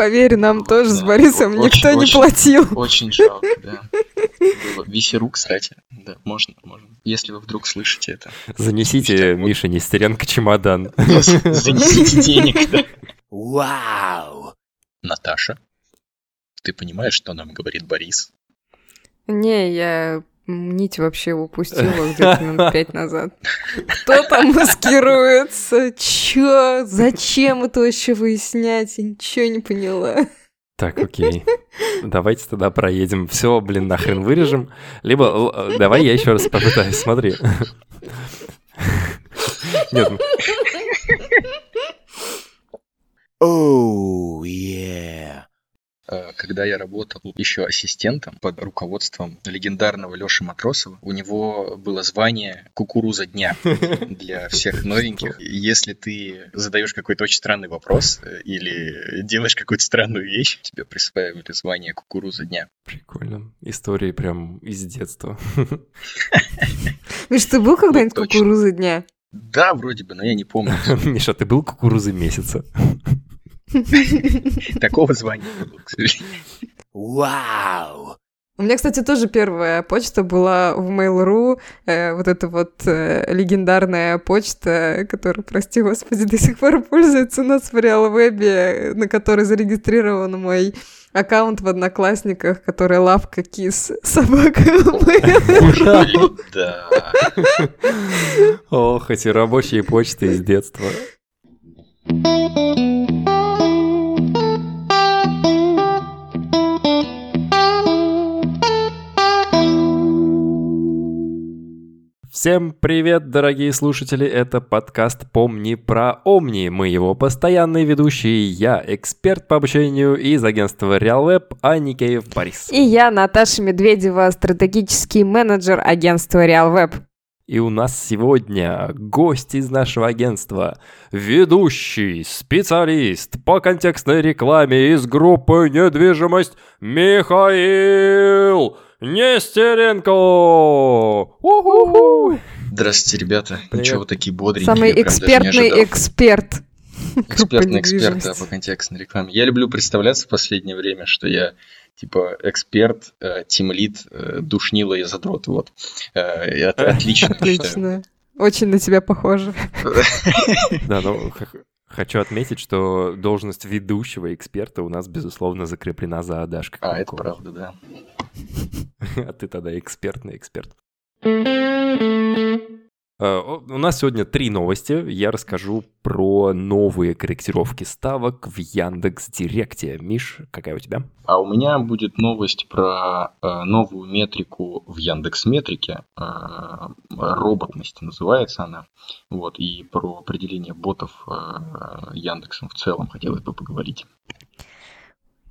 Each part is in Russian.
Поверь, нам тоже с Да, Борисом очень- никто не очень- платил. Очень жалко, да. Было. Висеру, кстати. Да, можно, можно. Если вы вдруг слышите это. Занесите. Миша Нестеренко чемодан. Занесите денег, да. Вау! Наташа, ты понимаешь, что нам говорит Борис? Не, я нить вообще упустила где-то минут пять назад. Кто там маскируется? Чё? Зачем это вообще выяснять? Я ничего не поняла. Так, окей. Давайте тогда проедем. Все, блин, нахрен вырежем. Либо л- э, давай я еще раз попытаюсь, смотри. Нет, Оу, yeah. Э, Когда я работал еще ассистентом под руководством легендарного Леши Матросова, у него было звание «Кукуруза дня» для всех новеньких. Если ты задаешь какой-то очень странный вопрос э, или делаешь какую-то странную вещь, тебе присваивали звание «Кукуруза дня». прикольно. Истории прям из детства. Миш, ты был когда-нибудь точно. кукурузы дня? Да, вроде бы, но я не помню. Миша, ты был кукурузой месяца? Такого звания не было, к сожалению. Вау! У меня, кстати, тоже первая почта была в Mail.ru, э, вот эта вот э, легендарная почта, которая, прости господи, до сих пор пользуется у нас в Реалвебе, на которой зарегистрирован мой аккаунт в Одноклассниках, который лавка кис собака Да. Ох, эти рабочие почты из детства. Всем привет, дорогие слушатели! Это подкаст «Помни про Омни». Мы его постоянные ведущие. Я эксперт по обучению из агентства RealWeb, а Никеев Борис. И я, Наташа Медведева, стратегический менеджер агентства RealWeb. И у нас сегодня гость из нашего агентства, ведущий, специалист по контекстной рекламе из группы «Недвижимость» Михаил Нестеренко! У-ху-ху! Здравствуйте, ребята. Ну Привет. что вы такие бодренькие? Самый я экспертный эксперт. Экспертный эксперт да, по контекстной рекламе. Я люблю представляться в последнее время, что я типа эксперт, э, тимлид, э, душнила и задрот. Вот. Э, отлично. Отлично. Очень на тебя похоже. Да, ну, хочу отметить, что должность ведущего эксперта у нас, безусловно, закреплена за Дашкой. А, это правда, да. А ты тогда экспертный эксперт. Э, У нас сегодня три новости. Я расскажу про новые корректировки ставок в Яндекс Директе. Миш, какая у тебя? А у меня будет новость про э, новую метрику в Яндекс Метрике. Э, роботность называется она. Вот, и про определение ботов Яндексом в целом хотелось бы поговорить.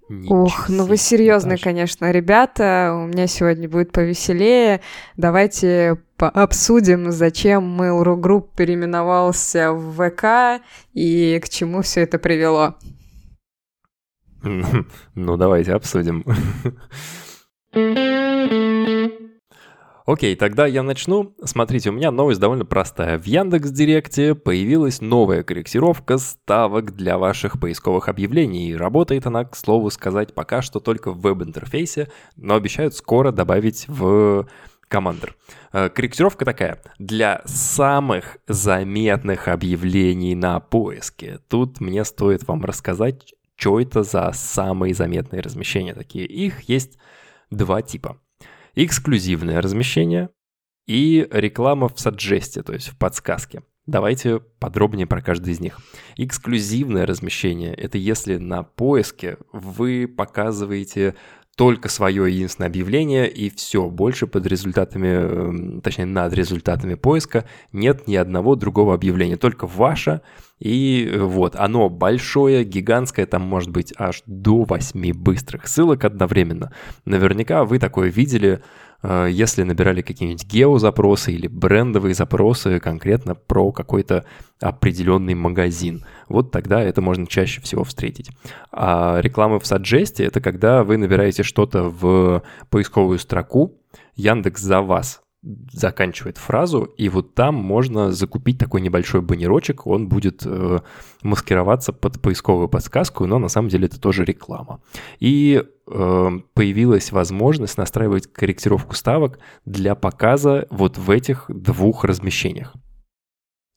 Ух, ну вы серьезные, конечно, ребята. У меня сегодня будет повеселее. Давайте обсудим, зачем Mail.ru Group переименовался в ВК и к чему все это привело. Ну, давайте обсудим. Окей, тогда я начну. Смотрите, у меня новость довольно простая. В Яндекс Директе появилась новая корректировка ставок для ваших поисковых объявлений. И Работает она, к слову сказать, пока что только в веб-интерфейсе, но обещают скоро добавить в Командер. Э, Корректировка такая. Для самых заметных объявлений на поиске. Тут мне стоит вам рассказать, что это за самые заметные размещения такие. Их есть два типа. Эксклюзивное размещение и реклама в саджесте, то есть в подсказке. Давайте подробнее про каждый из них. Эксклюзивное размещение – это если на поиске вы показываете только свое единственное объявление, и все, больше под результатами, эм, точнее, над результатами поиска нет ни одного другого объявления, только ваше, и э, вот, оно большое, гигантское, там может быть аж до 8 быстрых ссылок одновременно. Наверняка вы такое видели, э, если набирали какие-нибудь геозапросы или брендовые запросы конкретно про какой-то определенный магазин. Вот тогда это можно чаще всего встретить. А реклама в Саджесте — это когда вы набираете что-то в поисковую строку, Яндекс за вас заканчивает фразу, и вот там можно закупить такой небольшой баннерочек, он будет э, маскироваться под поисковую подсказку, но на самом деле это тоже реклама. И э, появилась возможность настраивать корректировку ставок для показа вот в этих двух размещениях.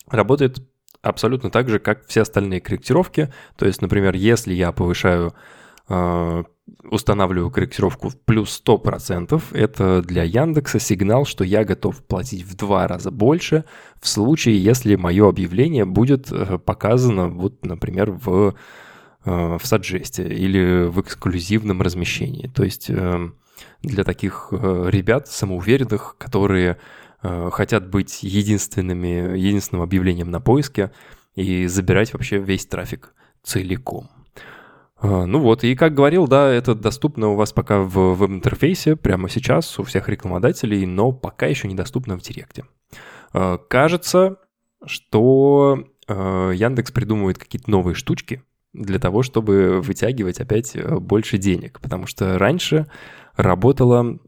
Работает абсолютно так же, как все остальные корректировки. То есть, например, если я повышаю э, устанавливаю корректировку в плюс 100%, это для Яндекса сигнал, что я готов платить в два раза больше в случае, если мое объявление будет э, показано, вот, например, в, э, в Саджесте или в эксклюзивном размещении. То есть э, для таких ребят самоуверенных, которые хотят быть единственными, единственным объявлением на поиске и забирать вообще весь трафик целиком. А, ну вот, и как говорил, да, это доступно у вас пока в веб-интерфейсе прямо сейчас у всех рекламодателей, но пока еще недоступно в Директе. А, кажется, что а, Яндекс придумывает какие-то новые штучки для того, чтобы вытягивать опять э, больше денег, потому что раньше работало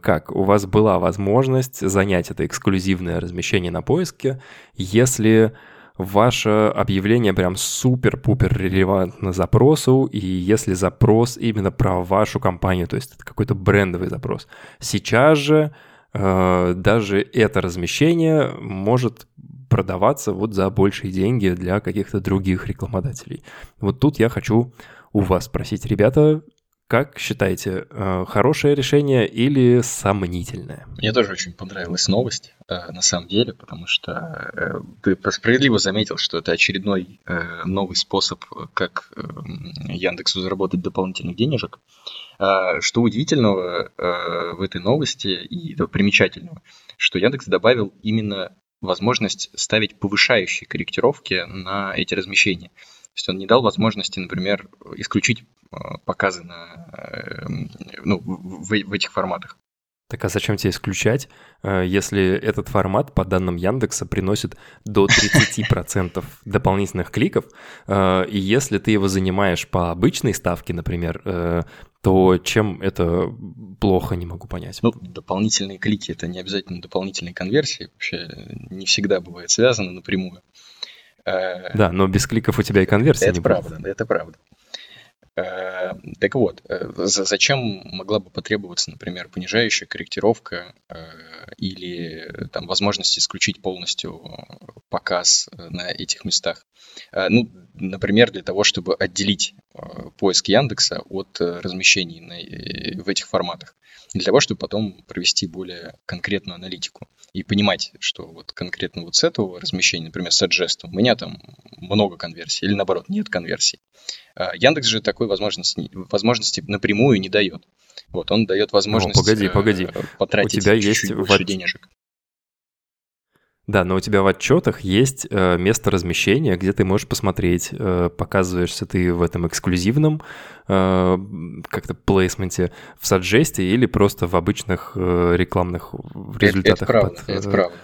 как? У вас была возможность занять это эксклюзивное размещение на поиске, если ваше объявление прям супер-пупер релевантно запросу, и если запрос именно про вашу компанию, то есть это какой-то брендовый запрос. Сейчас же э, даже это размещение может продаваться вот за большие деньги для каких-то других рекламодателей. Вот тут я хочу у вас спросить, ребята, как считаете, э, хорошее решение или сомнительное? Мне тоже очень понравилась новость, э, на самом деле, потому что э, ты справедливо заметил, что это очередной новый способ, как Яндексу заработать дополнительных денежек. Что удивительного в этой новости и примечательного, что Яндекс добавил именно возможность ставить повышающие корректировки на эти размещения. То есть он не дал возможности, например, исключить э, показы на, э, ну, в, в этих форматах. Так а зачем тебе исключать, э, если этот формат, по данным Яндекса, приносит до 30% дополнительных кликов, и если ты его занимаешь по обычной ставке, например, то чем это плохо, не могу понять. Ну, дополнительные клики — это не обязательно дополнительные конверсии, вообще не всегда бывает связано напрямую. Э, да, но без кликов у тебя и конверсия это не правда, будет. Это правда. Э, так вот, э, зачем могла бы потребоваться, например, понижающая корректировка или там возможность исключить полностью показ на этих местах? Ну, например, для того, чтобы отделить поиск Яндекса от размещений в этих форматах для того, чтобы потом провести более конкретную аналитику и понимать, что вот конкретно вот с этого размещения, например, с Adjust, у меня там много конверсий или наоборот нет конверсий. А Яндекс же такой возможности, возможности напрямую не дает. Вот он дает возможность О, погоди, погоди. Э, потратить у тебя чуть-чуть есть больше в... денежек. Да, но у тебя в отчетах есть э, место размещения, где ты можешь посмотреть, э, показываешься ты в этом эксклюзивном э, как-то плейсменте в саджесте или просто в обычных э, рекламных результатах. Это, это правда, под, это правда.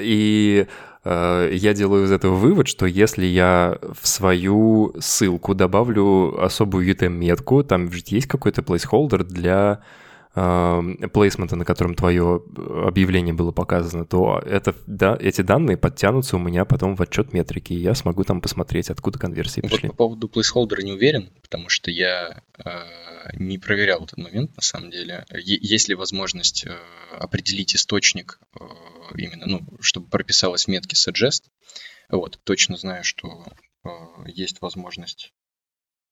И э, я делаю из этого вывод, что если я в свою ссылку добавлю особую UTM-метку, там ведь есть какой-то placeholder для плейсмента, на котором твое объявление было показано, то это, да, эти данные подтянутся у меня потом в отчет метрики, и я смогу там посмотреть, откуда конверсии пришли. Вот по поводу placeholder не уверен, потому что я э, не проверял этот момент, на самом деле. Есть ли возможность э, определить источник э, именно, ну, чтобы прописалась в метке suggest? Вот, точно знаю, что э, есть возможность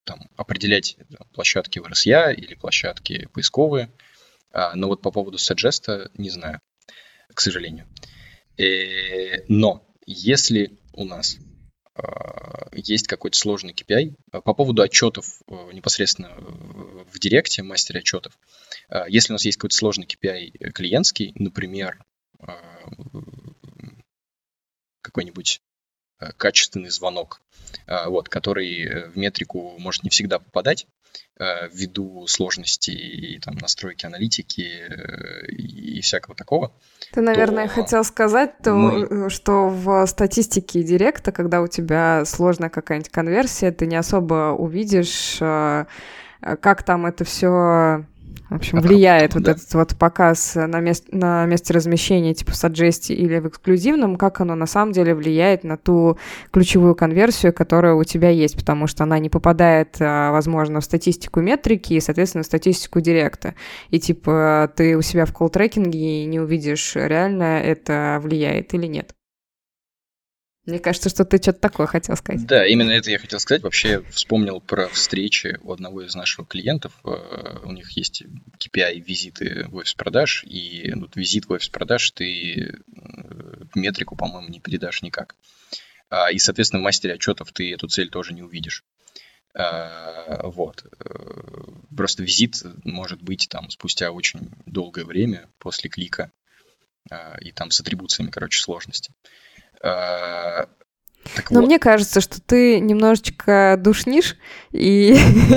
там, определять площадки в RSA или площадки поисковые, но вот по поводу Suggest не знаю, к сожалению. Э, но если у нас а, есть какой-то сложный KPI. А, по поводу отчетов непосредственно в директе, мастере отчетов, если у нас есть какой-то сложный KPI клиентский, например, какой-нибудь качественный звонок, вот, который в метрику может не всегда попадать, Э, ввиду сложностей и там настройки аналитики э, и всякого такого. Ты, наверное, то хотел сказать, то, мы... Э, что в статистике директа, когда у тебя сложная какая-нибудь конверсия, ты не особо увидишь, как там это все в общем, влияет вот да. этот вот показ на, мест, на месте размещения, типа в саджесте или в эксклюзивном, как оно на самом деле влияет на ту ключевую конверсию, которая у тебя есть, потому что она не попадает, а, возможно, в статистику метрики и, соответственно, в статистику директа. И типа ты у себя в колл-трекинге не увидишь, реально это влияет или нет. Мне кажется, что ты что-то такое хотел сказать. Да, именно это я хотел сказать. Вообще вспомнил про встречи у одного из наших клиентов. Э, У них есть KPI визиты в офис продаж, и вот визит в офис продаж ты э, метрику, по-моему, не передашь никак. А, И, соответственно, в мастере отчетов ты эту цель тоже не увидишь. А, Вот. Э, Просто визит может быть там спустя очень долгое время после клика, а, и там с атрибуциями, короче, сложности. А, Так Но вот. мне кажется, что ты немножечко душнишь, и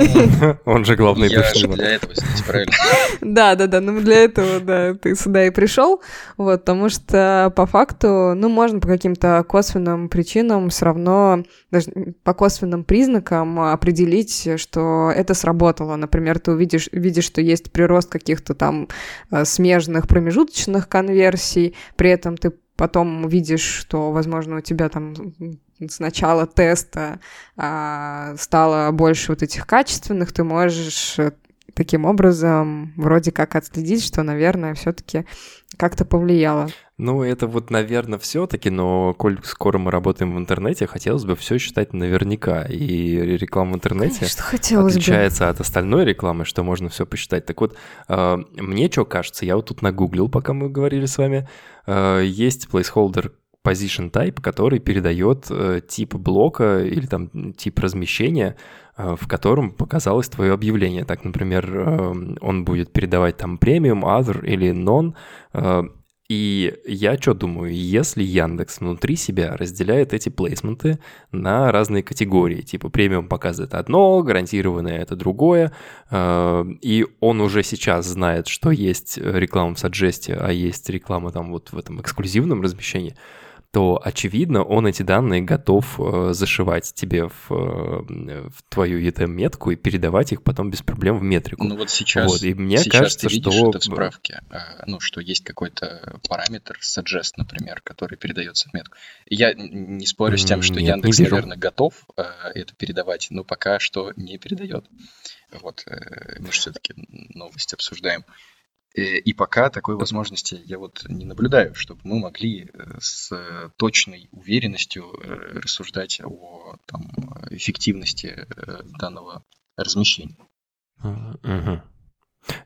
Он же главный Я же душнило. для этого здесь, правильно? Да, да, да, ну для этого, да, ты сюда и пришел, вот, потому что по факту, ну, можно по каким-то косвенным причинам все равно, даже по косвенным признакам определить, что это сработало. Например, ты увидишь, видишь, что есть прирост каких-то там э, смежных промежуточных конверсий, при этом ты потом видишь, что, возможно, у тебя там с начала теста а, стало больше вот этих качественных, ты можешь э, таким образом вроде как отследить, что, наверное, все-таки как-то повлияло. Ну, это вот, наверное, все-таки, но коль скоро мы работаем в интернете, хотелось бы все считать наверняка. И реклама в интернете Конечно, хотелось бы. отличается от остальной рекламы, что можно все посчитать. Так вот, э, мне что кажется, я вот тут нагуглил, пока мы говорили с вами, э, есть placeholder position type, который передает э, тип блока или там тип размещения, э, в котором показалось твое объявление. Так, например, э, он будет передавать там премиум, other или non. И я что думаю, если Яндекс внутри себя разделяет эти плейсменты на разные категории, типа премиум показывает одно, гарантированное это другое, и он уже сейчас знает, что есть реклама в Саджесте, а есть реклама там вот в этом эксклюзивном размещении, то, очевидно, он эти данные готов э, зашивать тебе в, э, в твою ETM-метку и передавать их потом без проблем в метрику. Ну вот сейчас, Вот, и мне сейчас кажется, ты видишь что- это в справке, а, ну, что есть какой-то параметр, suggest, например, который передается в метку. Я не спорю с тем, что Нет, не Яндекс, вижу. наверное, готов это передавать, но пока что не передает. Вот, э, мы же все-таки новости обсуждаем. Э, И пока такой возможности я вот не наблюдаю, чтобы мы могли э, с э, точной уверенностью рассуждать о там, эффективности данного размещения. Мгм.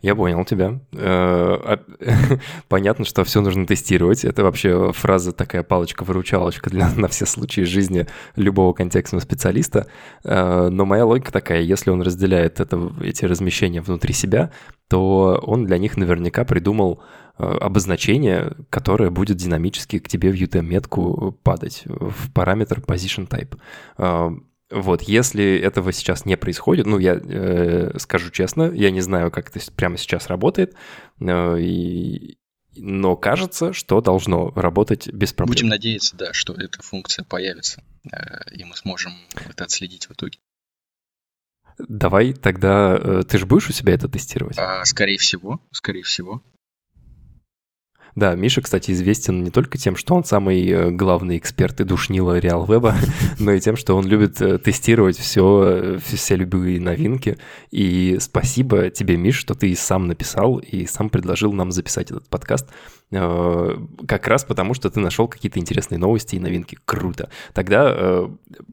Я понял тебя. Э, Понятно, что все нужно тестировать. Это вообще фраза такая палочка-выручалочка для, на все случаи жизни любого контекстного специалиста. Э, Но моя логика такая, если он разделяет это, эти размещения внутри себя, то он для них наверняка придумал э, обозначение, которое будет динамически к тебе в UTM-метку падать в параметр position type. Вот, если этого сейчас не происходит, ну, я э, скажу честно, я не знаю, как это прямо сейчас работает, э, и- но кажется, что должно работать без проблем. Будем надеяться, да, что эта функция появится, э, и мы сможем это отследить в итоге. Давай тогда, э, ты же будешь у себя это тестировать? А, скорее всего, скорее всего. Да, Миша, кстати, известен не только тем, что он самый э, главный эксперт и душнило реал-веба, но и тем, что он любит э, тестировать все, все любые новинки. И спасибо тебе, Миш, что ты сам написал и сам предложил нам записать этот подкаст. Э, Как раз потому, что ты нашел какие-то интересные новости и новинки. Круто. Тогда э,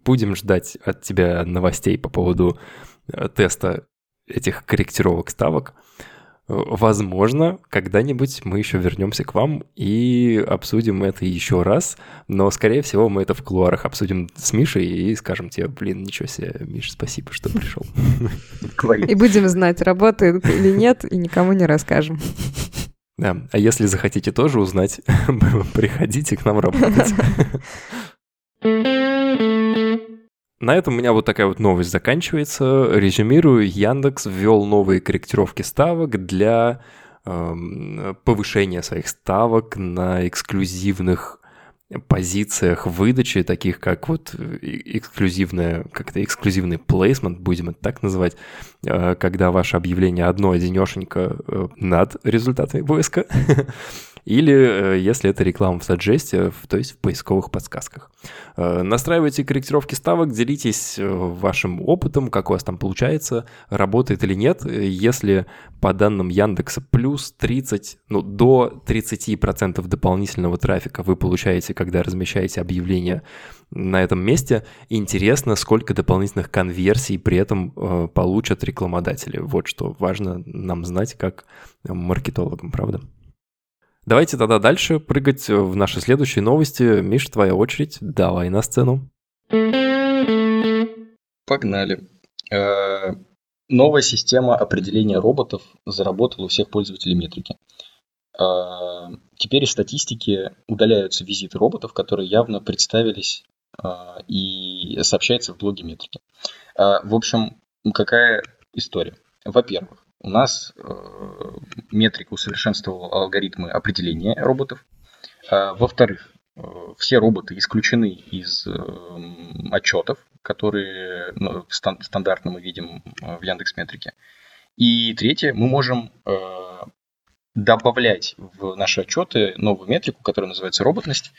будем ждать от тебя новостей по поводу э, теста этих корректировок ставок. Возможно, когда-нибудь мы еще вернемся к вам и обсудим это еще раз, но, скорее всего, мы это в кулуарах обсудим с Мишей и скажем тебе, блин, ничего себе, Миш, спасибо, что пришел. И будем знать, работает или нет, и никому не расскажем. Да, а если захотите тоже узнать, приходите к нам работать. На этом у меня вот такая вот новость заканчивается. Резюмирую, Яндекс ввел новые корректировки ставок для эм, повышения своих ставок на эксклюзивных позициях выдачи, таких как вот э, эксклюзивная, как-то эксклюзивный плейсмент, будем это так называть, э, когда ваше объявление одно одинешенько э, над результатами поиска, или если это реклама в саджесте, то есть в поисковых подсказках. Настраивайте корректировки ставок, делитесь вашим опытом, как у вас там получается, работает или нет. Если по данным Яндекса плюс 30, ну до 30% дополнительного трафика вы получаете, когда размещаете объявление на этом месте. Интересно, сколько дополнительных конверсий при этом э, получат рекламодатели. Вот что важно нам знать как маркетологам, правда? Давайте тогда дальше прыгать в наши следующие новости. Миш, твоя очередь. Давай на сцену. Погнали. Э, новая система определения роботов заработала у всех пользователей метрики. А, теперь из статистики удаляются визиты роботов, которые явно представились а, и сообщается в блоге метрики. В общем, какая история? Во-первых, у нас метрика усовершенствовала алгоритмы определения роботов. Во-вторых, все роботы исключены из отчетов, которые ну, стандартно мы видим в Яндекс Метрике. И третье, мы можем добавлять в наши отчеты новую метрику, которая называется роботность,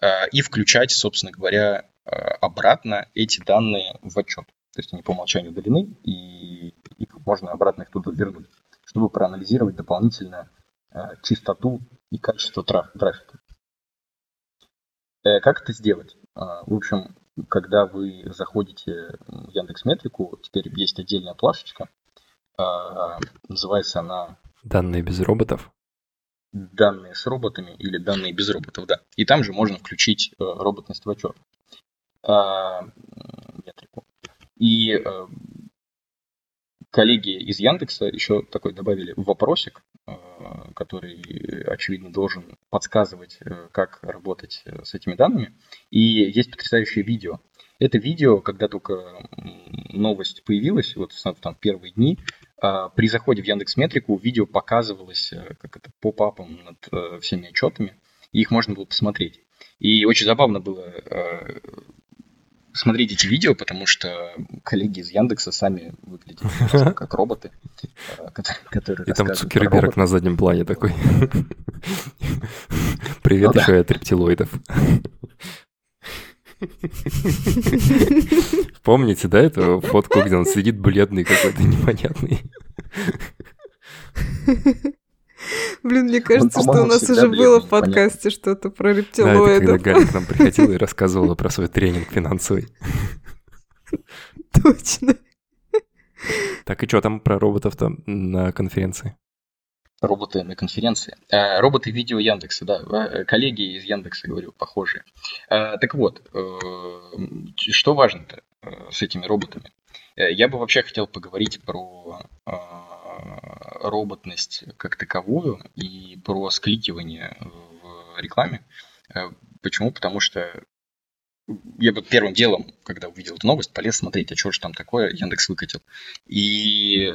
э, и включать, собственно говоря, э, обратно эти данные в отчет. То есть они по умолчанию удалены, и их можно обратно их туда вернуть, чтобы проанализировать дополнительно э, чистоту и качество трафика. Как это сделать? В общем, когда вы заходите в Яндекс Метрику, теперь есть отдельная плашечка, называется она Данные без роботов? Данные с роботами или данные без роботов, да. И там же можно включить э, роботность в отчет. И э, коллеги из Яндекса еще такой добавили вопросик, э, который, очевидно, должен подсказывать, э, как работать э, с этими данными. И есть потрясающее видео. Это видео, когда только новость появилась, вот там первые дни, а, при заходе в Яндекс Метрику видео показывалось э, как это поп-апом над э, всеми отчетами, и их можно было посмотреть. И очень забавно было смотреть эти видео, потому что коллеги из Яндекса сами выглядят как роботы, которые И там Цукерберг на заднем плане такой. Привет ну еще от рептилоидов. Помните, да, эту фотку, где он сидит бледный какой-то, непонятный? Блин, мне кажется, что у нас уже было в подкасте что-то про рептилоидов. Да, это когда Галя к нам приходила и рассказывала про свой тренинг финансовый. Точно. Так и что там про роботов-то на конференции? роботы на конференции. Э, роботы видео Яндекса, да, э, коллеги из Яндекса, говорю, похожие. Э, так вот, что важно-то с этими роботами? Я бы вообще хотел поговорить про роботность как таковую и про скликивание в рекламе. Почему? Потому что я бы первым делом, когда увидел эту новость, полез смотреть, а что же там такое Яндекс выкатил. И э,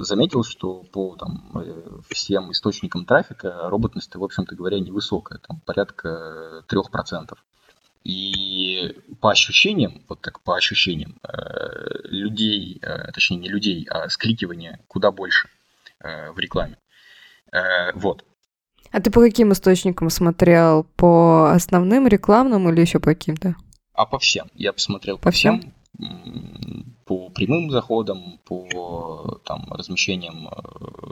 заметил, что по там, э, всем источникам трафика роботность, в общем-то говоря, невысокая, там порядка 3%. И по ощущениям, вот так по ощущениям, э, людей, э, точнее не людей, а скликивания куда больше э, в рекламе. Вот. А ты по каким источникам смотрел? По основным рекламным или еще по каким-то? А по всем. Я посмотрел по, по всем. всем. По прямым заходам, по там, размещениям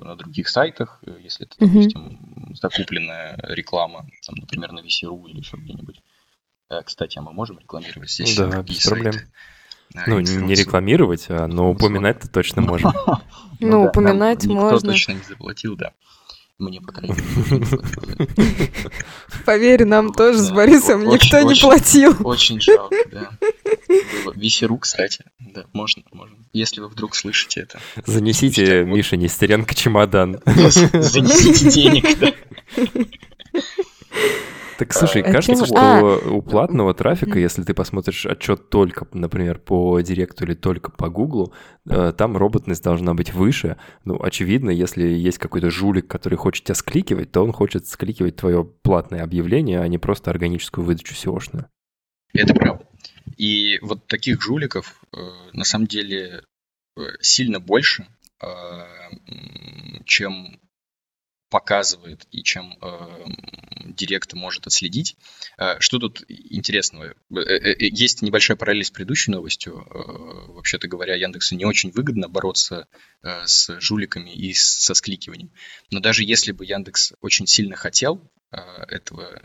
на других сайтах, если это, допустим, закупленная реклама, там, например, на VC.ru или еще где-нибудь. Э, кстати, а мы можем рекламировать здесь? Да, без проблем. Ну, не рекламировать, а, но упоминать-то точно можем. Ну, упоминать можно. Никто точно не заплатил, да. Мне, по крайней мере, Поверь, нам тоже с Борисом никто не платил. Очень жалко, да. Висеру, кстати. Да, можно, можно. Если вы вдруг слышите это. Занесите Мише Нестеренко чемодан. Занесите денег, да. Так Слушай, А кажется, что у платного трафика, если ты посмотришь отчет только, например, по Директу или только по Гуглу, э, там роботность должна быть выше. Ну, очевидно, если есть какой-то жулик, который хочет тебя скликивать, то он хочет скликивать твое платное объявление, а не просто органическую выдачу SEO-шную. Это правда. И вот таких жуликов э, на самом деле э, сильно больше, э, чем показывает и чем э, директ может отследить. Э, Что тут интересного? Э, Есть небольшая параллель с предыдущей новостью. Вообще-то говоря, Яндексу не очень выгодно бороться с жуликами и со скликиванием. Но даже если бы Яндекс очень сильно хотел этого,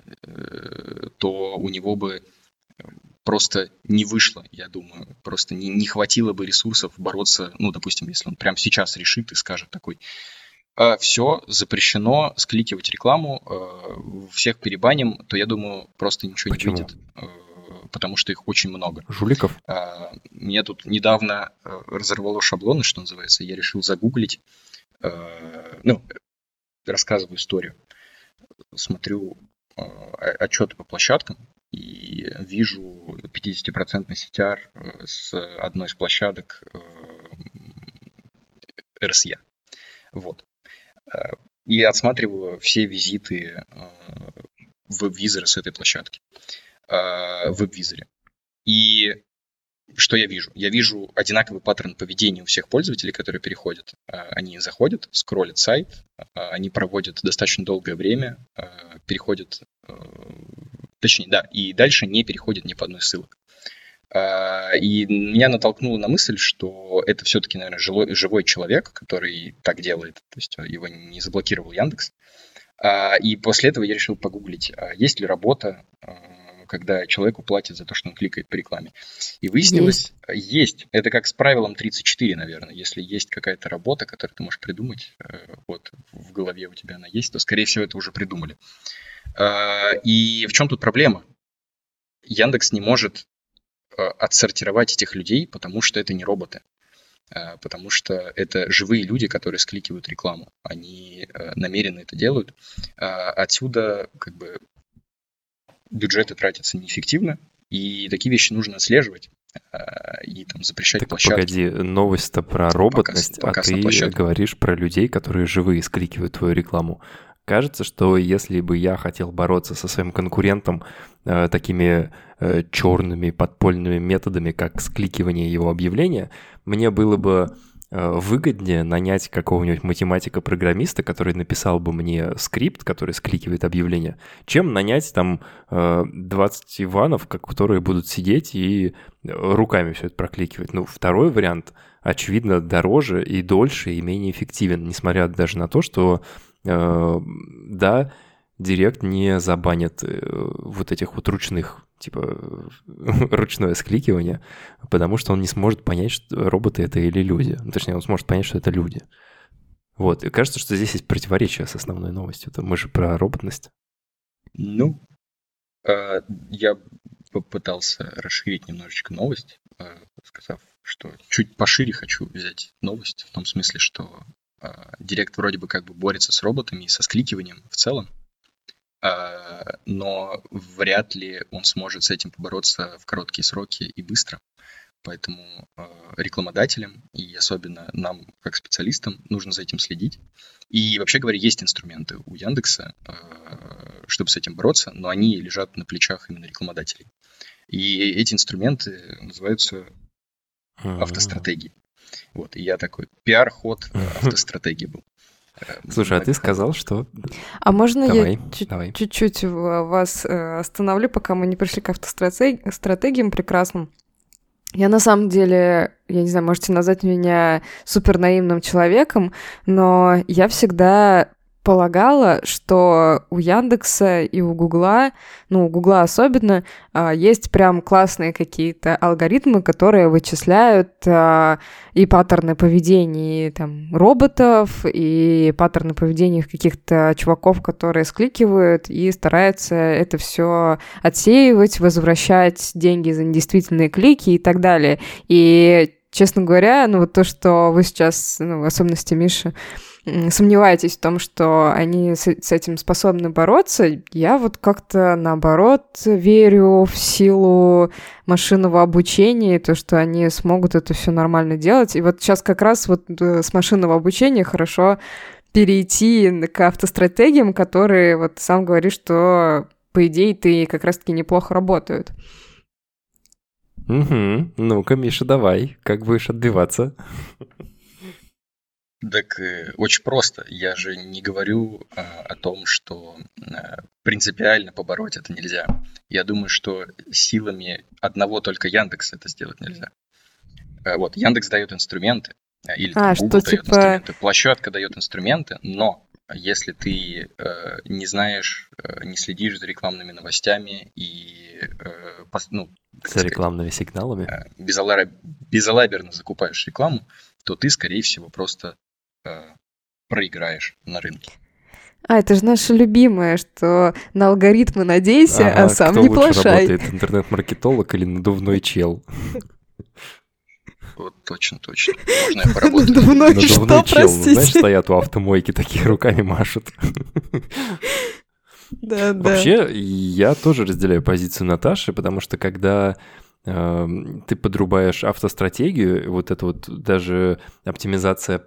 то у него бы просто не вышло, я думаю. Просто не, не хватило бы ресурсов бороться, ну, допустим, если он прямо сейчас решит и скажет такой, все, запрещено скликивать рекламу, э, всех перебаним, то я думаю, просто ничего Почему? не выйдет, э, потому что их очень много. Жуликов? А, Меня тут недавно э, разорвало шаблоны, что называется. Я решил загуглить, ну, рассказываю историю. Смотрю отчеты по площадкам и вижу 50% CTR с одной из площадок РСЯ. Вот. Э, И отсматриваю все визиты э, в веб-визора с этой площадки. э, В веб-визоре. И что я вижу? Я вижу одинаковый паттерн поведения у всех пользователей, которые переходят. А, Они заходят, скроллят сайт, они проводят достаточно долгое время, переходят, э, точнее, да, и дальше не переходят ни по одной ссылок. А, И меня натолкнуло на мысль, что это все-таки, наверное, жилой- живой человек, который так делает, то есть его не заблокировал Яндекс. А, И после этого я решил погуглить, а есть ли работа, а, когда человеку платят за то, что он кликает по рекламе. И выяснилось, есть. Это как с правилом 34, наверное. Если есть какая-то работа, которую ты можешь придумать, э, вот в голове у тебя она есть, то, скорее всего, это уже придумали. И в чем тут проблема? Яндекс не может э, отсортировать этих людей, потому что это не роботы. Э, Потому что это живые люди, которые скликивают рекламу. Они э, намеренно это делают. А, Отсюда как бы бюджеты тратятся неэффективно, и такие вещи нужно отслеживать а, и там запрещать Так площадки. погоди, новость-то про роботность, показ а на ты говоришь про людей, которые живые скликивают твою рекламу. Кажется, что если бы я хотел бороться со своим конкурентом э, такими э, черными подпольными методами, как скликивание его объявления, мне было бы э, выгоднее нанять какого-нибудь математика-программиста, который написал бы мне скрипт, который скликивает объявление, чем нанять там э, 20 Иванов, как- которые будут сидеть и э, руками все это прокликивать. Ну, второй вариант, очевидно, дороже и дольше, и менее эффективен, несмотря даже на то, что, э, да, Директ не забанит э, вот этих вот ручных, типа, ручное скликивание, потому что он не сможет понять, что роботы это или люди. Ну, Точнее, он сможет понять, что это люди. Вот, и кажется, что здесь есть противоречие с основной новостью. Это мы же про роботность. Ну, э, я попытался расширить немножечко новость, э, сказав, что чуть пошире хочу взять новость, в том смысле, что э, Директ вроде бы как бы борется с роботами и со скликиванием в целом, э, но вряд ли он сможет с этим побороться в короткие сроки и быстро. Поэтому э, рекламодателям и особенно нам, как специалистам, нужно за этим следить. И вообще говоря, есть инструменты у Яндекса, э, чтобы с этим бороться, но они лежат на плечах именно рекламодателей. И эти инструменты называются автостратегии. Вот, и я такой пиар-ход э, автостратегии был. Э, Слушай, а ты сказал, что... А можно Давай, я чуть- давай. чуть-чуть вас э, остановлю, пока мы не пришли к автостратегиям прекрасным? Я на самом деле, я не знаю, можете назвать меня супер наивным человеком, но я всегда полагала, что у Яндекса и у Гугла, ну, у Гугла особенно, а, есть прям классные какие-то алгоритмы, которые вычисляют а, и паттерны поведения там, роботов, и паттерны поведения каких-то чуваков, которые скликивают и стараются это все отсеивать, возвращать деньги за недействительные клики и так далее. И честно говоря, ну вот то, что вы сейчас, ну, в особенности Миша, сомневаетесь в том, что они с, с этим способны бороться, я вот как-то наоборот верю в силу машинного обучения, то, что они смогут это все нормально делать. И вот сейчас как раз вот э, с машинного обучения хорошо перейти к автостратегиям, которые, вот сам говоришь, что, по идее, ты как раз-таки неплохо работают. Угу. Ну-ка, Миша, давай. Как будешь отбиваться? Так э, очень просто. Я же не говорю э, о том, что э, принципиально побороть это нельзя. Я думаю, что силами одного только Яндекса это сделать нельзя. Э, вот, Яндекс дает инструменты, э, или А, там, что Google дает типа- инструменты, площадка дает инструменты, но если ты э, не знаешь, э, не следишь за рекламными новостями и э, пос- ну, сказать, рекламными сигналами. э, безалаберно закупаешь рекламу, то ты, скорее всего, просто проиграешь на рынке. А, это же наше любимое, что на алгоритмы надейся, а Ага, сам кто не лучше плашай. работает, интернет-маркетолог или надувной чел? Вот точно, точно. Можно я поработаю. Надувной Надувной что, Надувной чел, ну, знаешь, простите? стоят у автомойки, такие руками машут. Да, да. Вообще, я тоже разделяю позицию Наташи, потому что когда эм, ты подрубаешь автостратегию, вот это вот даже оптимизация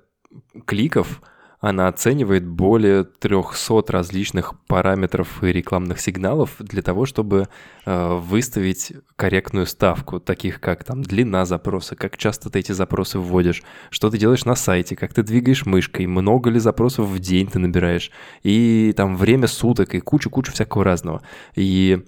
кликов, она оценивает более 300 различных параметров и рекламных сигналов для того, чтобы э, выставить корректную ставку, таких как там длина запроса, как часто ты эти запросы вводишь, что ты делаешь на сайте, как ты двигаешь мышкой, много ли запросов в день ты набираешь, и там время суток, и кучу-кучу всякого разного. И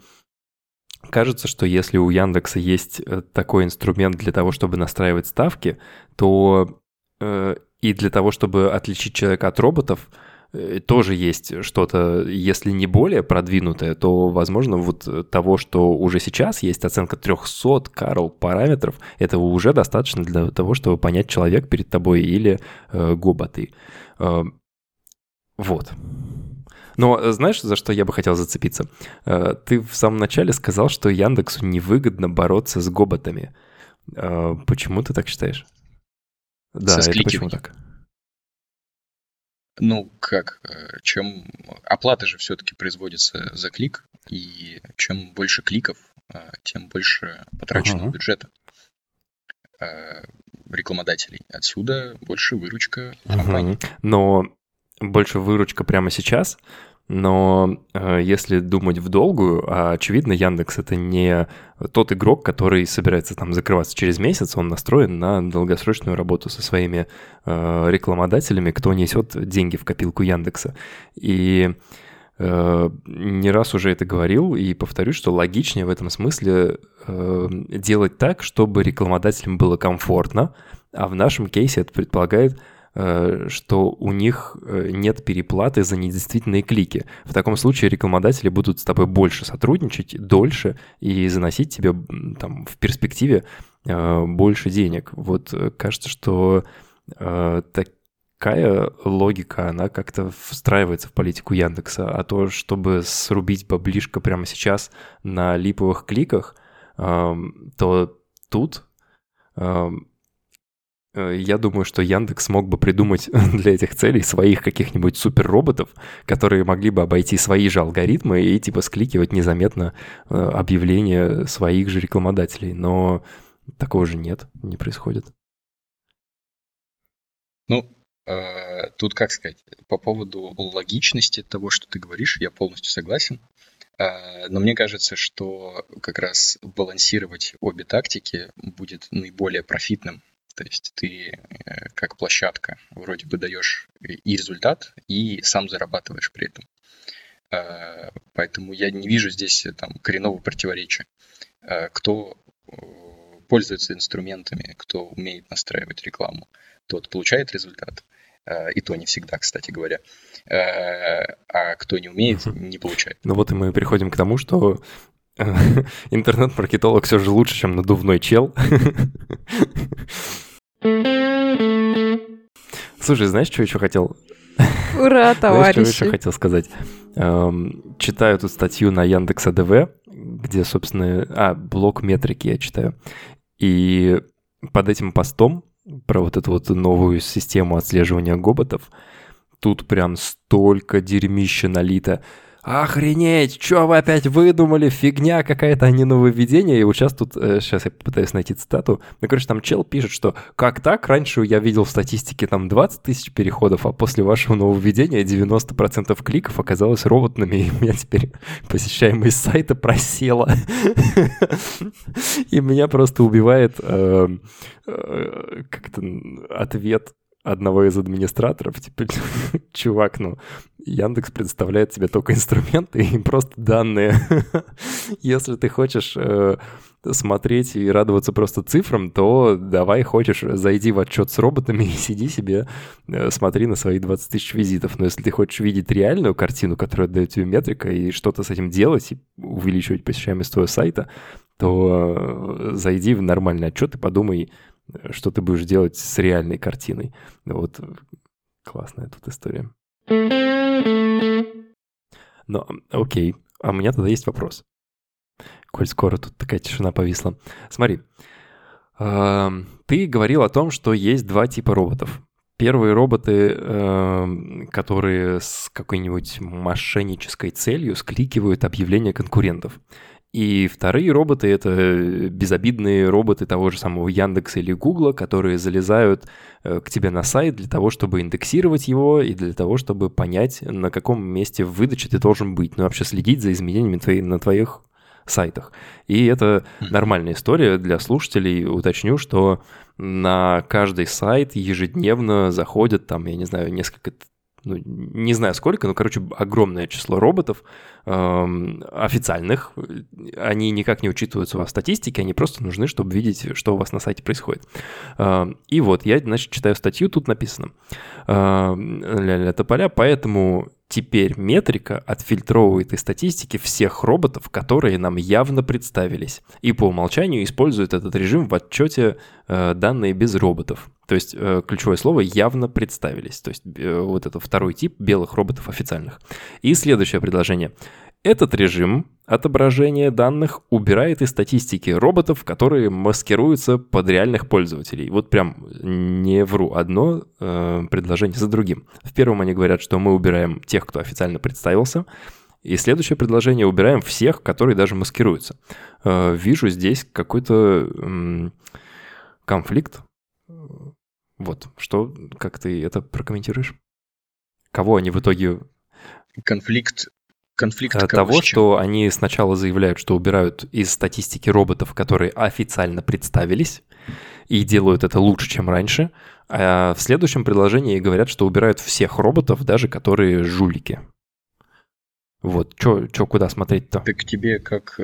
кажется, что если у Яндекса есть э, такой инструмент для того, чтобы настраивать ставки, то э, и для того, чтобы отличить человека от роботов, э, тоже есть что-то, если не более продвинутое, то, возможно, вот того, что уже сейчас есть оценка 300, Карл, параметров, этого уже достаточно для того, чтобы понять, человек перед тобой или э, гоботы. Э, вот. Но э, знаешь, за что я бы хотел зацепиться? Э, Ты в самом начале сказал, что Яндексу невыгодно бороться с гоботами. Э, Почему ты так считаешь? Да, Со это почему так? Ну, как, э, чем... Оплата же все-таки производится за клик, и чем больше кликов, э, тем больше потраченного Ага. бюджета э, рекламодателей. Отсюда больше выручка компании. Но больше выручка прямо сейчас. Но э, если думать в долгую, а, очевидно, Яндекс это не тот игрок, который собирается там закрываться через месяц, он настроен на долгосрочную работу со своими э, рекламодателями, кто несет деньги в копилку Яндекса. И э, не раз уже это говорил и повторюсь, что логичнее в этом смысле э, делать так, чтобы рекламодателям было комфортно, а в нашем кейсе это предполагает что у них э, нет переплаты за недействительные клики. В таком случае рекламодатели будут с тобой больше сотрудничать, дольше и заносить тебе там в перспективе э, больше денег. Вот э, кажется, что э, такая логика, она как-то встраивается в политику Яндекса, а то, чтобы срубить баблишко прямо сейчас на липовых кликах, эм, то тут эм, э, я думаю, что Яндекс мог бы придумать для этих целей своих каких-нибудь суперроботов, которые могли бы обойти свои же алгоритмы и типа скликивать незаметно э, объявления своих же рекламодателей. Но такого же нет, не происходит. Ну, э, тут как сказать, по поводу логичности того, что ты говоришь, я полностью согласен. Э, Но мне кажется, что как раз балансировать обе тактики будет наиболее профитным. То есть ты э, как площадка вроде бы даешь и результат, и сам зарабатываешь при этом. Э, Поэтому я не вижу здесь э, там коренного противоречия. Кто пользуется инструментами, кто умеет настраивать рекламу, тот получает результат. И то не всегда, кстати говоря. А кто не умеет, не получает. Ну вот и мы приходим к тому, что интернет-маркетолог все же лучше, чем надувной чел. Слушай, знаешь, что еще хотел? Ура, Знаешь, что еще товарищи. хотел сказать? Эм, читаю тут статью на Яндекс АДВ, где, собственно, а, блок метрики я читаю. И под этим постом про вот эту вот новую систему отслеживания гоботов, тут прям столько дерьмища налито. Охренеть, что вы опять выдумали? Фигня какая-то, а не нововведение. И вот сейчас тут, э, сейчас я попытаюсь найти цитату. Ну, короче, там чел пишет, что как так? Раньше я видел в статистике там 20 тысяч переходов, а после вашего нововведения 90% кликов оказалось роботными, и у меня теперь посещаемость сайта просела. И меня просто убивает э, э, как-то ответ одного из администраторов, типа, чувак, ну, Яндекс предоставляет тебе только инструменты и просто данные. Если ты хочешь э, смотреть и радоваться просто цифрам, то давай хочешь, зайди в отчет с роботами и сиди себе, э, смотри на свои 20 тысяч визитов. Но если ты хочешь видеть реальную картину, которая дает тебе метрика, и что-то с этим делать, и увеличивать посещаемость твоего сайта, то э, зайди в нормальный отчет и подумай, что ты будешь делать с реальной картиной. Вот классная тут история. Но, окей, а у меня тогда есть вопрос. Коль скоро тут такая тишина повисла. Смотри, ты говорил о том, что есть два типа роботов. Первые роботы, которые с какой-нибудь мошеннической целью скликивают объявления конкурентов. И вторые роботы — это э, безобидные роботы того же самого Яндекса или Гугла, которые залезают э, к тебе на сайт для того, чтобы индексировать его и для того, чтобы понять, на каком месте в выдаче ты должен быть. Ну, вообще следить за изменениями твои, на твоих сайтах. И это нормальная история для слушателей. Уточню, что на каждый сайт ежедневно заходят там, я не знаю, несколько ну, не знаю сколько, но, короче, огромное число роботов э, официальных. Они никак не учитываются в статистике, они просто нужны, чтобы видеть, что у вас на сайте происходит. Э, и вот, я, значит, читаю статью, тут написано. Э, ля-ля тополя, поэтому Теперь метрика отфильтровывает из статистики всех роботов, которые нам явно представились, и по умолчанию использует этот режим в отчете э, данные без роботов. То есть э, ключевое слово явно представились. То есть э, вот это второй тип белых роботов официальных. И следующее предложение. Этот режим отображения данных убирает из статистики роботов, которые маскируются под реальных пользователей. Вот прям не вру, одно э, предложение за другим. В первом они говорят, что мы убираем тех, кто официально представился, и следующее предложение убираем всех, которые даже маскируются. Э, вижу здесь какой-то э, конфликт. Вот, что, как ты это прокомментируешь? Кого они в итоге конфликт конфликт От того, что они сначала заявляют, что убирают из статистики роботов, которые официально представились, и делают это лучше, чем раньше, а в следующем предложении говорят, что убирают всех роботов, даже которые жулики. Вот, что куда смотреть-то? Так тебе, как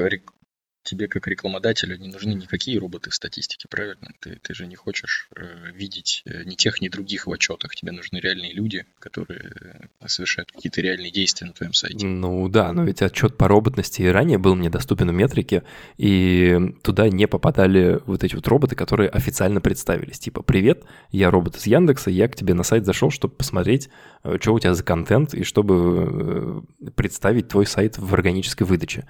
тебе как рекламодателю не нужны никакие роботы в статистике, правильно? Ты, ты же не хочешь э, видеть э, ни тех, ни других в отчетах. Тебе нужны реальные люди, которые э, совершают какие-то реальные действия на твоем сайте. Ну да, но ведь отчет по роботности и ранее был мне доступен в метрике, и туда не попадали вот эти вот роботы, которые официально представились. Типа, привет, я робот из Яндекса, я к тебе на сайт зашел, чтобы посмотреть, э, что у тебя за контент, и чтобы представить твой сайт в органической выдаче.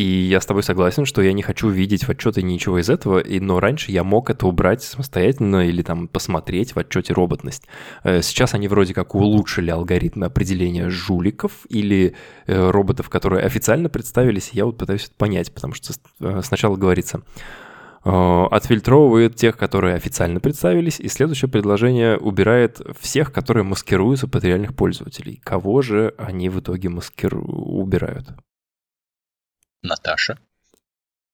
И я с тобой согласен, что я не хочу видеть в отчете ничего из этого, и, но раньше я мог это убрать самостоятельно или там посмотреть в отчете роботность. Э, сейчас они вроде как улучшили алгоритмы определения жуликов или э, роботов, которые официально представились, я вот пытаюсь это понять, потому что э, сначала говорится, отфильтровывает тех, которые официально представились, и следующее предложение убирает всех, которые маскируются под реальных пользователей. Кого же они в итоге маскиру... убирают? Наташа,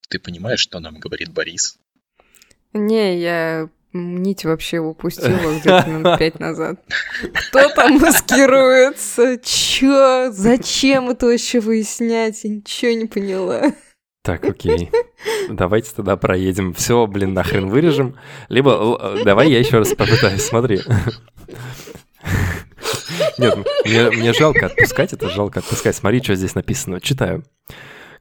ты понимаешь, что нам говорит Борис? Не, я нить вообще упустила где-то минут пять назад. Кто там маскируется? Чё? Зачем это вообще выяснять? Я ничего не поняла. Так, окей. Давайте тогда проедем. Все, блин, нахрен вырежем. Либо давай я еще раз попытаюсь, смотри. Нет, мне, мне жалко отпускать, это жалко отпускать. Смотри, что здесь написано. Читаю.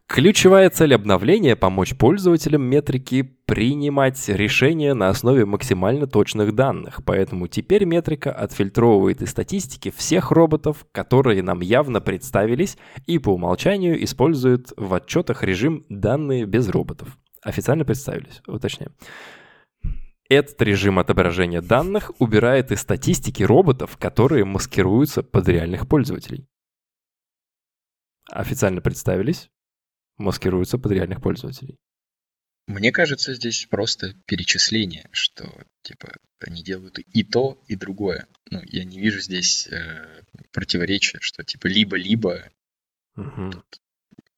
Ключевая цель обновления – помочь пользователям метрики принимать решения на основе максимально точных данных, поэтому теперь метрика отфильтровывает из статистики всех роботов, которые нам явно представились и по умолчанию используют в отчетах режим «данные без роботов». Официально представились, уточняем. Этот режим отображения данных убирает из статистики роботов, которые маскируются под реальных пользователей. Официально представились, маскируются под реальных пользователей. Мне кажется, здесь просто перечисление, что типа они делают и то, и другое. Ну, я не вижу здесь э, противоречия, что типа либо-либо, тут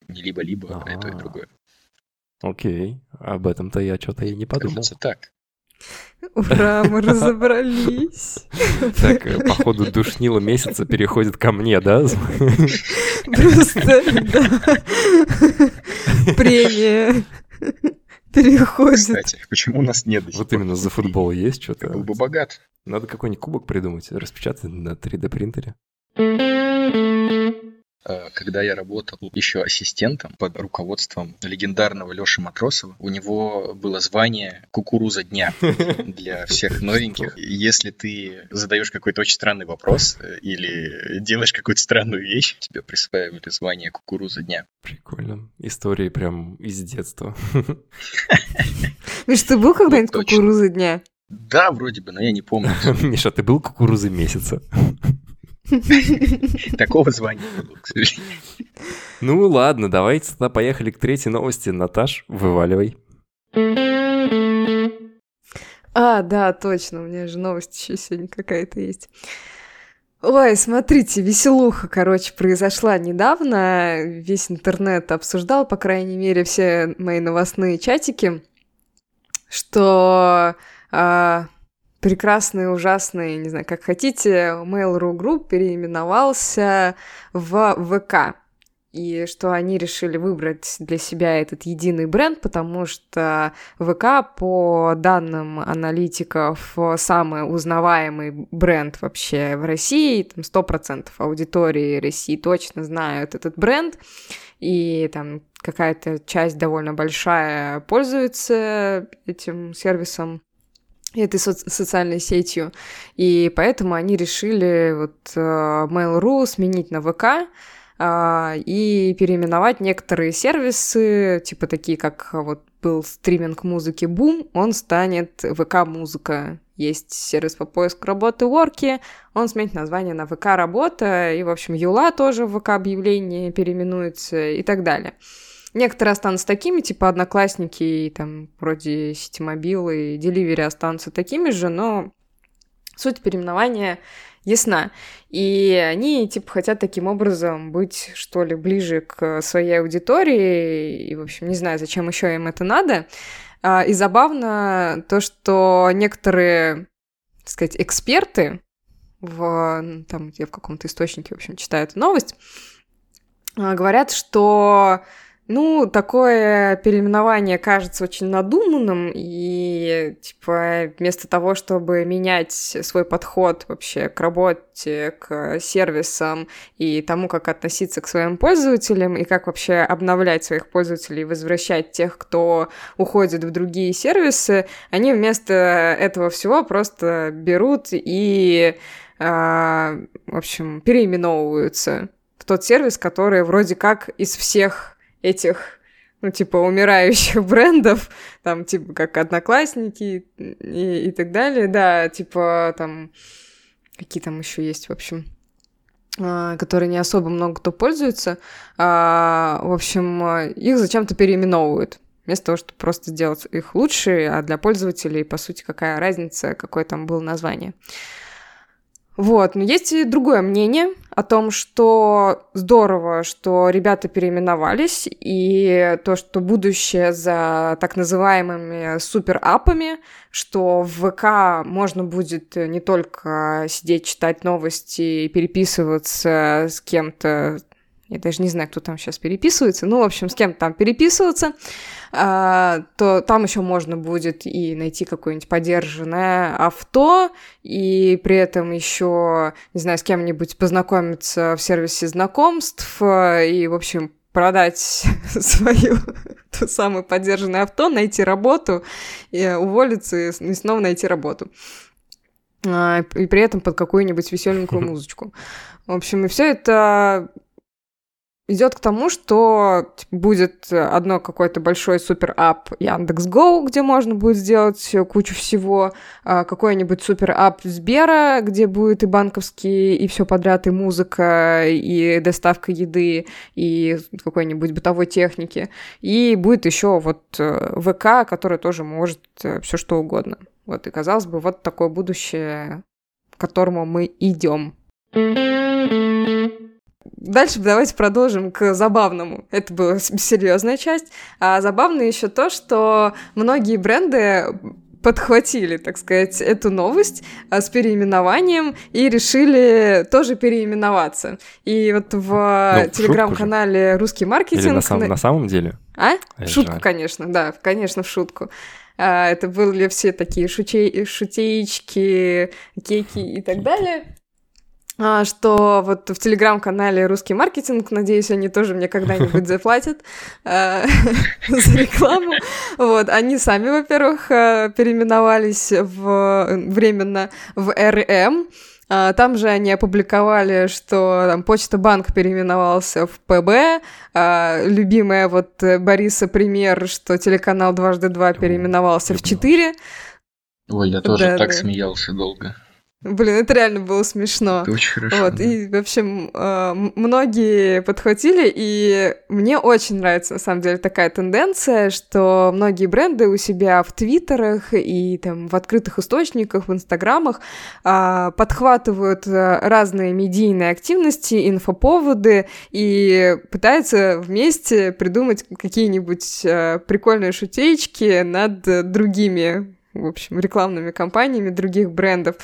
не либо-либо, а и то, и А. другое. Окей, об этом-то я что-то и не подумал. Кажется так. Ура, мы разобрались. Так, э, походу, душнило месяца переходит ко мне, да? Просто, да. Премия переходит. Кстати, почему у нас нет Вот именно за футбол есть что-то. был бы богат. Надо какой-нибудь кубок придумать, распечатать на 3D принтере. Э, Когда я работал еще ассистентом под руководством легендарного Леши Матросова, у него было звание «Кукуруза дня» для всех новеньких. Если ты задаешь какой-то очень странный вопрос э, или делаешь какую-то странную вещь, тебе присваивали звание «Кукуруза дня». Прикольно. Истории прям из детства. Миш, ты был когда-нибудь Ну, точно. кукуруза дня? Да, вроде бы, но я не помню. Миша, ты был кукурузой месяца? Такого звания не было, к сожалению. Ну ладно, давайте тогда поехали к третьей новости. Наташ, вываливай. А, да, точно, у меня же новость еще сегодня какая-то есть. Ой, смотрите, веселуха, короче, произошла недавно. Весь интернет обсуждал, по крайней мере, все мои новостные чатики, что а, прекрасный, ужасный, не знаю, как хотите, Mail.ru Group переименовался в ВК. И что они решили выбрать для себя этот единый бренд, потому что ВК, по данным аналитиков, самый узнаваемый бренд вообще в России. Там 100% аудитории России точно знают этот бренд. И там какая-то часть довольно большая пользуется этим сервисом этой соц- социальной сетью. И поэтому они решили вот э, Mail.ru сменить на ВК, а, и переименовать некоторые сервисы, типа такие, как вот был стриминг музыки Boom, он станет ВК Музыка. Есть сервис по поиску работы Worky, он сменит название на ВК Работа, и, в общем, Юла тоже в ВК объявление переименуется и так далее. Некоторые останутся такими, типа Одноклассники, и там вроде Ситимобил и Деливери останутся такими же, но суть переименования ясна. И они, типа, хотят таким образом быть, что ли, ближе к своей аудитории. И, в общем, не знаю, зачем еще им это надо. А, И забавно то, что некоторые, так сказать, эксперты в, ну, там, я в каком-то источнике, в общем, читаю эту новость, а, говорят, что ну, такое переименование кажется очень надуманным, и, типа, вместо того, чтобы менять свой подход вообще к работе, к сервисам и тому, как относиться к своим пользователям, и как вообще обновлять своих пользователей возвращать тех, кто уходит в другие сервисы, они вместо этого всего просто берут и, а, в общем, переименовываются в тот сервис, который вроде как из всех этих, ну, типа, умирающих брендов, там, типа, как Одноклассники и, и так далее, да, типа, там, какие там еще есть, в общем, а, которые не особо много кто пользуется, А, в общем, их зачем-то переименовывают. Вместо того, чтобы просто сделать их лучше, а для пользователей, по сути, какая разница, какое там было название. Вот, но есть и другое мнение о том, что здорово, что ребята переименовались, и то, что будущее за так называемыми суперапами, что в ВК можно будет не только сидеть, читать новости и переписываться с кем-то, я даже не знаю, кто там сейчас переписывается, ну, в общем, с кем-то там переписываться, а, то там еще можно будет и найти какое-нибудь подержанное авто, и при этом еще, не знаю, с кем-нибудь познакомиться в сервисе знакомств, и, в общем, продать свое то самое подержанное авто, найти работу, и уволиться и снова найти работу. А, И при этом под какую-нибудь веселенькую музычку. В общем, и все это идет к тому, что типа, будет одно какой-то большой супер ап Яндекс.Го, где можно будет сделать кучу всего, а, какой-нибудь супер ап Сбера, где будет и банковские, и все подряд, и музыка, и доставка еды, и какой-нибудь бытовой техники. И будет еще вот э, ВК, который тоже может э, все что угодно. Вот, и казалось бы, вот такое будущее, к которому мы идем. Дальше давайте продолжим к забавному. Это была серьезная часть. А забавно еще то, что многие бренды подхватили, так сказать, эту новость а, с переименованием и решили тоже переименоваться. И вот в ну, телеграм-канале «Русский маркетинг...» Или на, сам, на самом деле? А? Ай, шутку, жаль. конечно, да, конечно, в шутку. А, это были все такие шутей, шутеечки, кейки и так далее. А, что вот в телеграм-канале «Русский маркетинг», надеюсь, они тоже мне когда-нибудь заплатят а, за рекламу. Вот, они сами, во-первых, э, переименовались временно в РМ, а, там же они опубликовали, что там Почта Банк переименовался в ПБ. А, любимая вот Бориса пример, что телеканал «Дважды два» переименовался в 4. Ой, я тоже да, так да. смеялся долго. Блин, это реально было смешно. Это очень хорошо. Вот, да. и, в общем, э, многие подхватили, и мне очень нравится, на самом деле, такая тенденция, что многие бренды у себя в твиттерах и там в открытых источниках, в инстаграмах а, подхватывают э, разные медийные активности, инфоповоды и пытаются вместе придумать какие-нибудь э, прикольные шутеечки над другими в общем, рекламными кампаниями других брендов.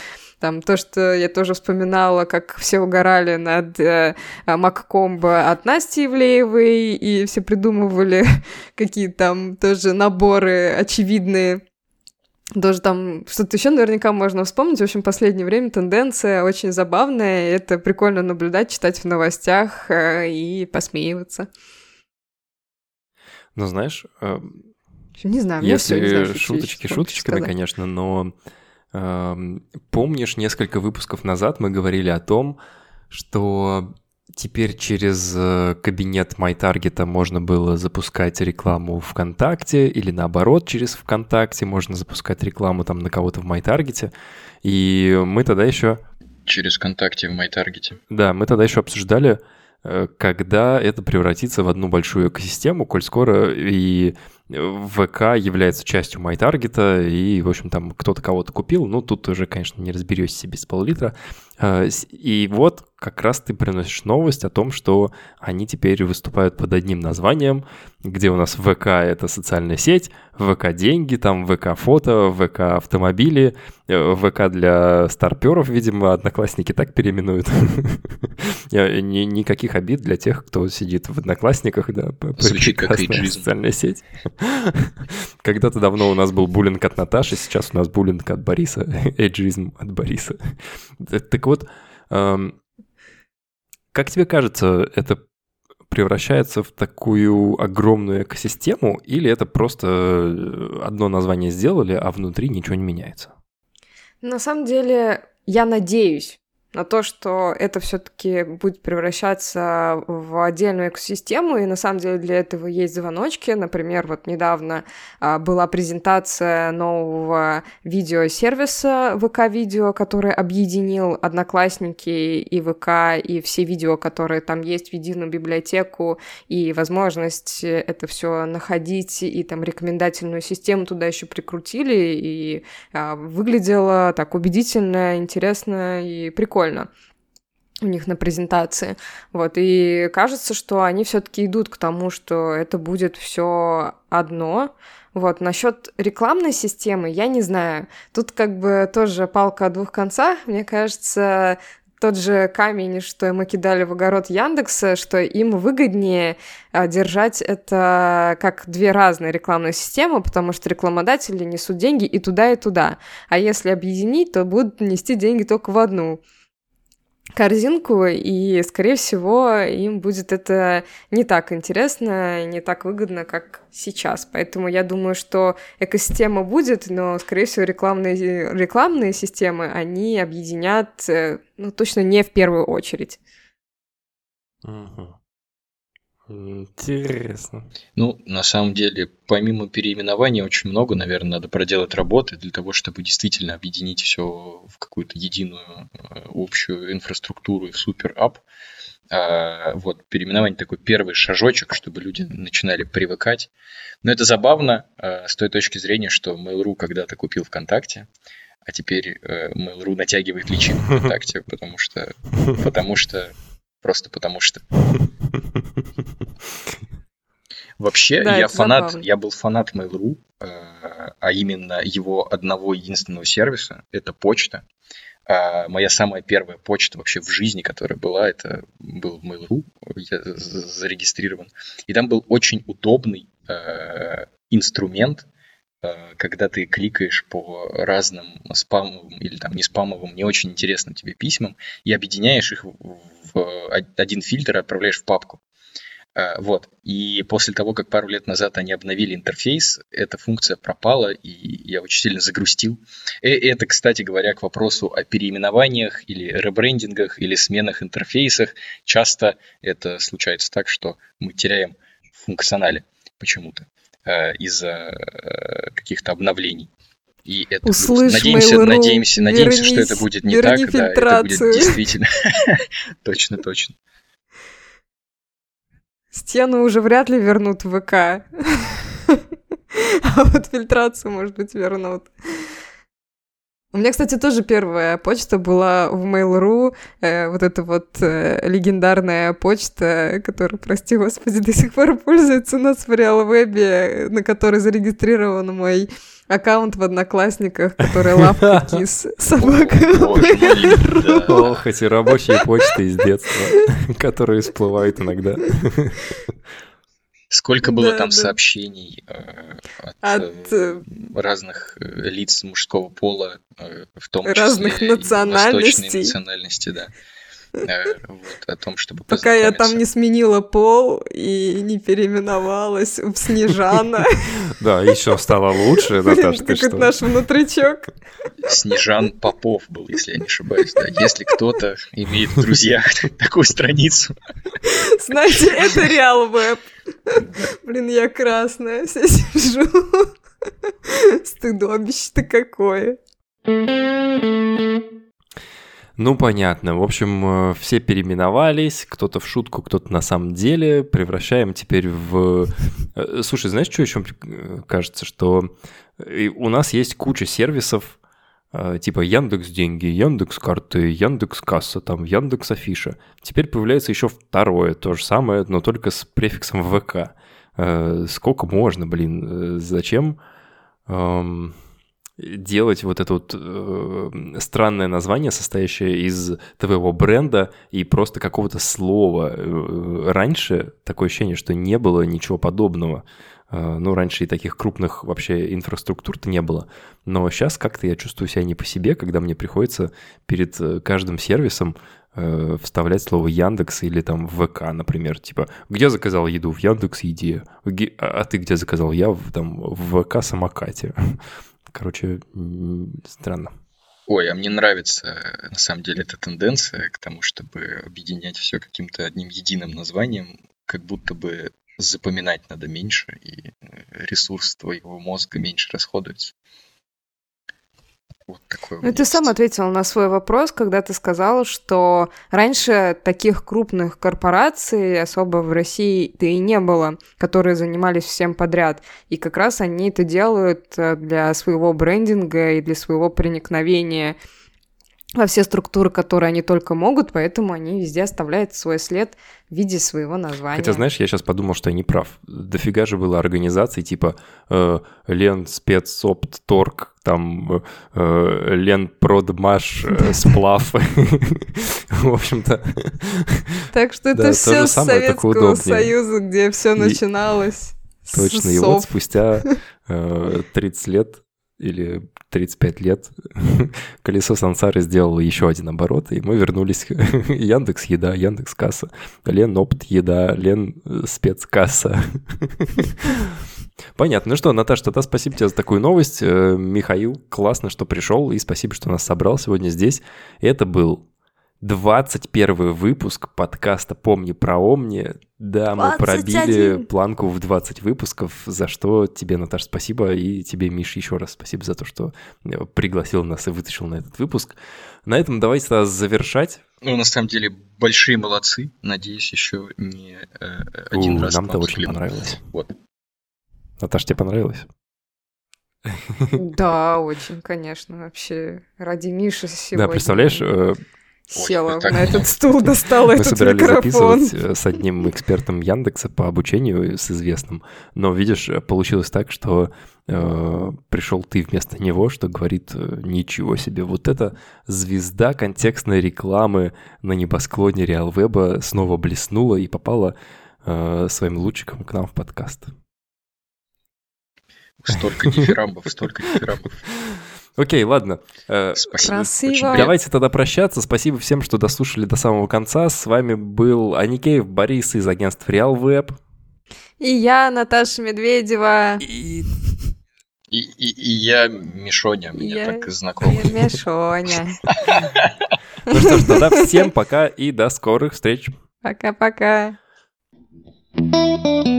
Там то, что я тоже вспоминала, как все угорали над э, Маккомбо от Насти Ивлеевой, и все придумывали какие там тоже наборы очевидные. Тоже там что-то еще наверняка можно вспомнить. В общем, в последнее время тенденция очень забавная. Это прикольно наблюдать, читать в новостях э, и посмеиваться. Ну, знаешь, э, не знаю, если не знаю, шуточки шуточками, конечно, но Помнишь, несколько выпусков назад мы говорили о том, что теперь через э, кабинет MyTarget можно было запускать рекламу ВКонтакте или наоборот через ВКонтакте можно запускать рекламу там на кого-то в MyTarget. И мы тогда еще... Через ВКонтакте в MyTarget. Да, мы тогда еще обсуждали, э, когда это превратится в одну большую экосистему, коль скоро и ВК является частью MyTarget, и, в общем, там кто-то кого-то купил, ну, тут уже, конечно, не разберешься без пол-литра. А, и вот как раз ты приносишь новость о том, что они теперь выступают под одним названием, где у нас ВК — это социальная сеть, ВК деньги, там ВК фото, ВК автомобили, э, ВК для старперов, видимо, одноклассники так переименуют. Никаких обид для тех, кто сидит в одноклассниках, да, Звучит как социальная сеть. Когда-то давно у нас был буллинг от Наташи, сейчас у нас буллинг от Бориса, эйджизм от Бориса. Так вот, как тебе кажется, это превращается в такую огромную экосистему, или это просто э, одно название сделали, а внутри ничего не меняется? На самом деле, я надеюсь, на то, что это все-таки будет превращаться в отдельную экосистему, и на самом деле для этого есть звоночки. Например, вот недавно а, была презентация нового видеосервиса ВК-видео, который объединил Одноклассники и ВК, и все видео, которые там есть в единую библиотеку, и возможность это все находить, и там рекомендательную систему туда еще прикрутили, и а, выглядело так убедительно, интересно и прикольно прикольно у них на презентации. Вот, и кажется, что они все-таки идут к тому, что это будет все одно. Вот, насчет рекламной системы, я не знаю. Тут как бы тоже палка о двух концах. Мне кажется, тот же камень, что мы кидали в огород Яндекса, что им выгоднее а, держать это как две разные рекламные системы, потому что рекламодатели несут деньги и туда, и туда. А если объединить, то будут нести деньги только в одну корзинку, и, скорее всего, им будет это не так интересно, не так выгодно, как сейчас. Поэтому я думаю, что экосистема будет, но, скорее всего, рекламные, рекламные системы, они объединят, э, ну, точно не в первую очередь. Угу. Интересно. Ну, на самом деле, помимо переименования, очень много, наверное, надо проделать работы для того, чтобы действительно объединить все в какую-то единую э, общую инфраструктуру и в супер-ап. А, вот, переименование такой первый шажочек, чтобы люди начинали привыкать. Но это забавно а, с той точки зрения, что Mail.ru когда-то купил ВКонтакте, а теперь э, Mail.ru натягивает личину ВКонтакте, потому что, потому что, просто потому что. Вообще, Да, я фанат, забавно. я был фанат Mail.ru, э, а именно его одного единственного сервиса, это почта. А моя самая первая почта вообще в жизни, которая была, это был Mail.ru, я зарегистрирован. И там был очень удобный э, инструмент, когда ты кликаешь по разным спамовым или там не спамовым, не очень интересным тебе письмам и объединяешь их в один фильтр и отправляешь в папку. Э, Вот. И после того, как пару лет назад они обновили интерфейс, эта функция пропала, и я очень сильно загрустил. И это, кстати говоря, к вопросу о переименованиях или ребрендингах или сменах интерфейсах. Часто это случается так, что мы теряем в функционале почему-то э, из-за э, каких-то обновлений. И это. Услышь, надеемся, Mail.ru, надеемся, надеемся, что вернись, это будет не так, да, это будет действительно. Точно, точно. Стену уже вряд ли вернут в ВК. А вот фильтрацию, может быть, вернут. У меня, кстати, тоже первая почта была в Mail.ru, э, вот эта вот э, легендарная почта, которая, прости господи, до сих пор пользуется у нас в Реал-Вебе, на которой зарегистрирован мой аккаунт в Одноклассниках, который лавка кис собака. Ох, эти рабочие почты из детства, которые всплывают иногда. Сколько было Да, там да. сообщений э, от, От, э, э, разных э, лиц мужского пола, э, в том Разных числе национальностей. восточной национальности, да. Э, вот, о том, чтобы Пока я там не сменила пол и не переименовалась в Снежана. Да, еще стало лучше, Блин, Наташа, ты что? наш внутричок. Снежан Попов был, если я не ошибаюсь, да. Если кто-то имеет в друзьях такую страницу, Знаете, это Реал Веб. Блин, я красная вся сижу. Стыдобище-то какое. Ну, понятно. В общем, э, все переименовались, кто-то в шутку, кто-то на самом деле. Превращаем теперь в... Э, Слушай, знаешь, что еще э, кажется? Что у нас есть куча сервисов, типа Яндекс Деньги, Яндекс Карты, Яндекс Касса, там Яндекс Афиша. Теперь появляется еще второе, то же самое, но только с префиксом ВК. Сколько можно, блин? Зачем? Делать вот это вот э, странное название, состоящее из твоего бренда и просто какого-то слова. Э, Раньше такое ощущение, что не было ничего подобного. Э, Ну, раньше и таких крупных вообще инфраструктур-то не было. Но сейчас как-то я чувствую себя не по себе, когда мне приходится перед э, каждым сервисом э, вставлять слово Яндекс или там ВК, например, типа, где заказал еду? В Яндекс Еде. А а ты где заказал? Я в, там, в ВК Самокате. Короче, странно. Ой, а мне нравится, э, на самом деле, эта тенденция к тому, чтобы объединять все каким-то одним единым названием, как будто бы запоминать надо меньше, и э, ресурс твоего мозга меньше расходуется. Вот такое. у Ну, ты сам ответил на свой вопрос, когда ты сказал, что раньше таких крупных корпораций особо в России-то и не было, которые занимались всем подряд. И как раз они это делают э, для своего брендинга и для своего проникновения во все структуры, которые они только могут, поэтому они везде оставляют свой след в виде своего названия. Хотя, знаешь, я сейчас подумал, что я не прав. Дофига же было организаций типа э, Лен Спецопторг, там э, Лен Продмаш э, Сплав. В общем-то, Так что это то все с Советского. Союза, где все начиналось. точно. И вот спустя э, 30 лет или 35 лет колесо сансары сделало еще один оборот, и мы вернулись Яндекс Еда, Яндекс Касса, Лен Опт Еда, Лен э, Спецкасса. Понятно. Ну что, Наташа, тогда спасибо тебе за такую новость. Э, Михаил, классно, что пришел, и спасибо, что нас собрал сегодня здесь. Это был 21 выпуск подкаста «Помни про Омни». Да, мы 21. пробили планку в 20 выпусков, за что тебе, Наташ, спасибо, и тебе, Миш, еще раз спасибо за то, что э, пригласил нас и вытащил на этот выпуск. На этом давайте тогда завершать. Ну, на самом деле, большие молодцы. Надеюсь, еще не э, один У, раз Нам-то очень понравилось. Вот. Наташ, тебе понравилось? Да, очень, конечно. Вообще, ради Миши сегодня Да, представляешь, э, села Ой, на этот стул, достала мы этот собирались микрофон. записывать э, с одним экспертом Яндекса по обучению с известным, но, видишь, э, получилось так, что э, пришел ты вместо него, что говорит, э, ничего себе, вот эта звезда контекстной рекламы на небосклоне Реалвеба снова блеснула и попала э, своим лучиком к нам в подкаст. Столько дифирамбов, столько дифирамбов. Окей, ладно. Э, Спасибо. Красиво. Давайте тогда прощаться. Спасибо всем, что дослушали до самого конца. С вами был Аникеев Борис из агентства RealWeb. И я, Наташа Медведева. И И, и, и я Мишоня, мне Я- так знакомо. И Мишоня. Ну что ж, тогда всем пока и до скорых встреч. Пока-пока. Thank